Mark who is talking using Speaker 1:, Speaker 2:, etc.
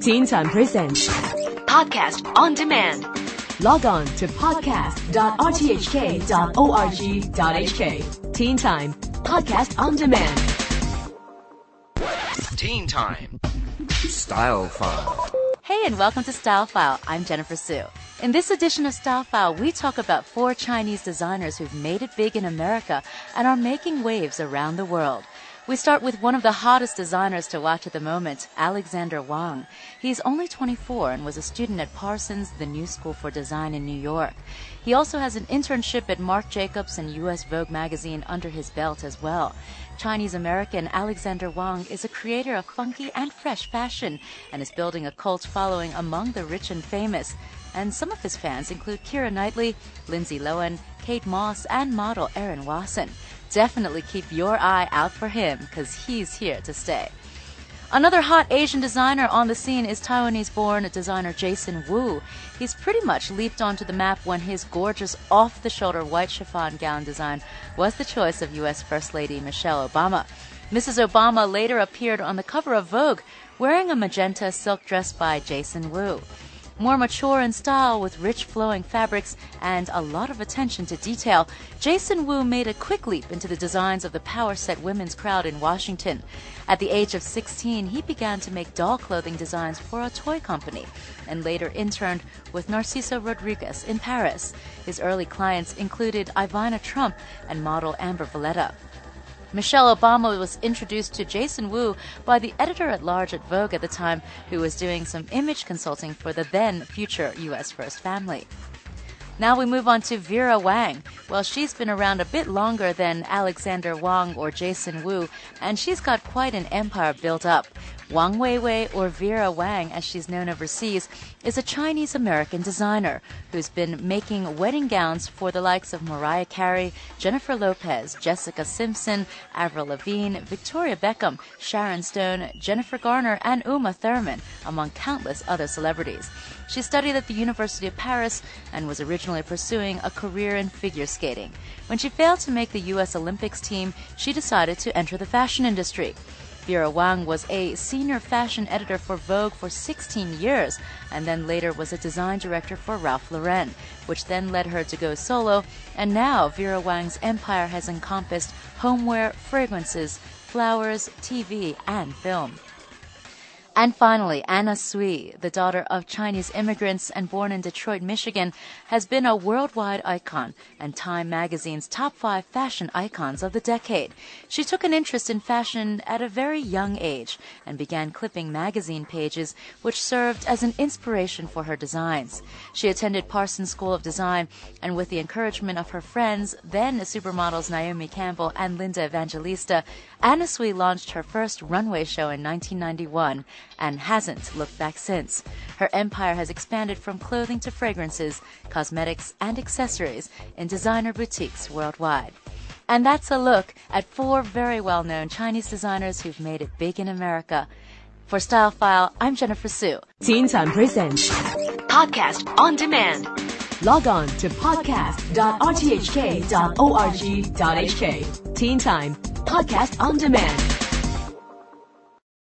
Speaker 1: Teen Time Presents
Speaker 2: Podcast on demand.
Speaker 1: Log on to podcast.rthk.org.hk. Teen Time Podcast on Demand.
Speaker 3: Teen Time. Style File.
Speaker 4: Hey, and welcome to Style File. I'm Jennifer Sue. In this edition of Style File, we talk about four Chinese designers who've made it big in America and are making waves around the world. We start with one of the hottest designers to watch at the moment, Alexander Wang. He's only 24 and was a student at Parsons, the New School for Design in New York. He also has an internship at Marc Jacobs and US Vogue magazine under his belt as well. Chinese American Alexander Wang is a creator of funky and fresh fashion and is building a cult following among the rich and famous. And some of his fans include Keira Knightley, Lindsay Lohan, Kate Moss, and model Erin Wasson definitely keep your eye out for him because he's here to stay. Another hot Asian designer on the scene is Taiwanese born designer Jason Wu. He's pretty much leaped onto the map when his gorgeous off the shoulder white chiffon gown design was the choice of U.S. First Lady Michelle Obama. Mrs. Obama later appeared on the cover of Vogue wearing a magenta silk dress by Jason Wu more mature in style with rich flowing fabrics and a lot of attention to detail, Jason Wu made a quick leap into the designs of the power set women's crowd in Washington. At the age of 16, he began to make doll clothing designs for a toy company and later interned with Narciso Rodriguez in Paris. His early clients included Ivana Trump and model Amber Valletta. Michelle Obama was introduced to Jason Wu by the editor at large at Vogue at the time, who was doing some image consulting for the then future U.S. First Family. Now we move on to Vera Wang. Well, she's been around a bit longer than Alexander Wang or Jason Wu, and she's got quite an empire built up. Wang Weiwei, or Vera Wang as she's known overseas, is a Chinese American designer who's been making wedding gowns for the likes of Mariah Carey, Jennifer Lopez, Jessica Simpson, Avril Lavigne, Victoria Beckham, Sharon Stone, Jennifer Garner, and Uma Thurman, among countless other celebrities. She studied at the University of Paris and was originally pursuing a career in figure skating. When she failed to make the U.S. Olympics team, she decided to enter the fashion industry. Vera Wang was a senior fashion editor for Vogue for 16 years and then later was a design director for Ralph Lauren, which then led her to go solo. And now Vera Wang's empire has encompassed homeware, fragrances, flowers, TV, and film. And finally, Anna Sui, the daughter of Chinese immigrants and born in Detroit, Michigan, has been a worldwide icon and Time magazine's top five fashion icons of the decade. She took an interest in fashion at a very young age and began clipping magazine pages, which served as an inspiration for her designs. She attended Parsons School of Design and with the encouragement of her friends, then supermodels Naomi Campbell and Linda Evangelista, Anna Sui launched her first runway show in 1991 and hasn't looked back since. Her empire has expanded from clothing to fragrances, cosmetics, and accessories in designer boutiques worldwide. And that's a look at four very well known Chinese designers who've made it big in America. For Style File, I'm Jennifer Su.
Speaker 1: Teen Time Presents
Speaker 2: Podcast on demand.
Speaker 1: Log on to podcast.rthk.org.hk. Teen Time Podcast on Demand.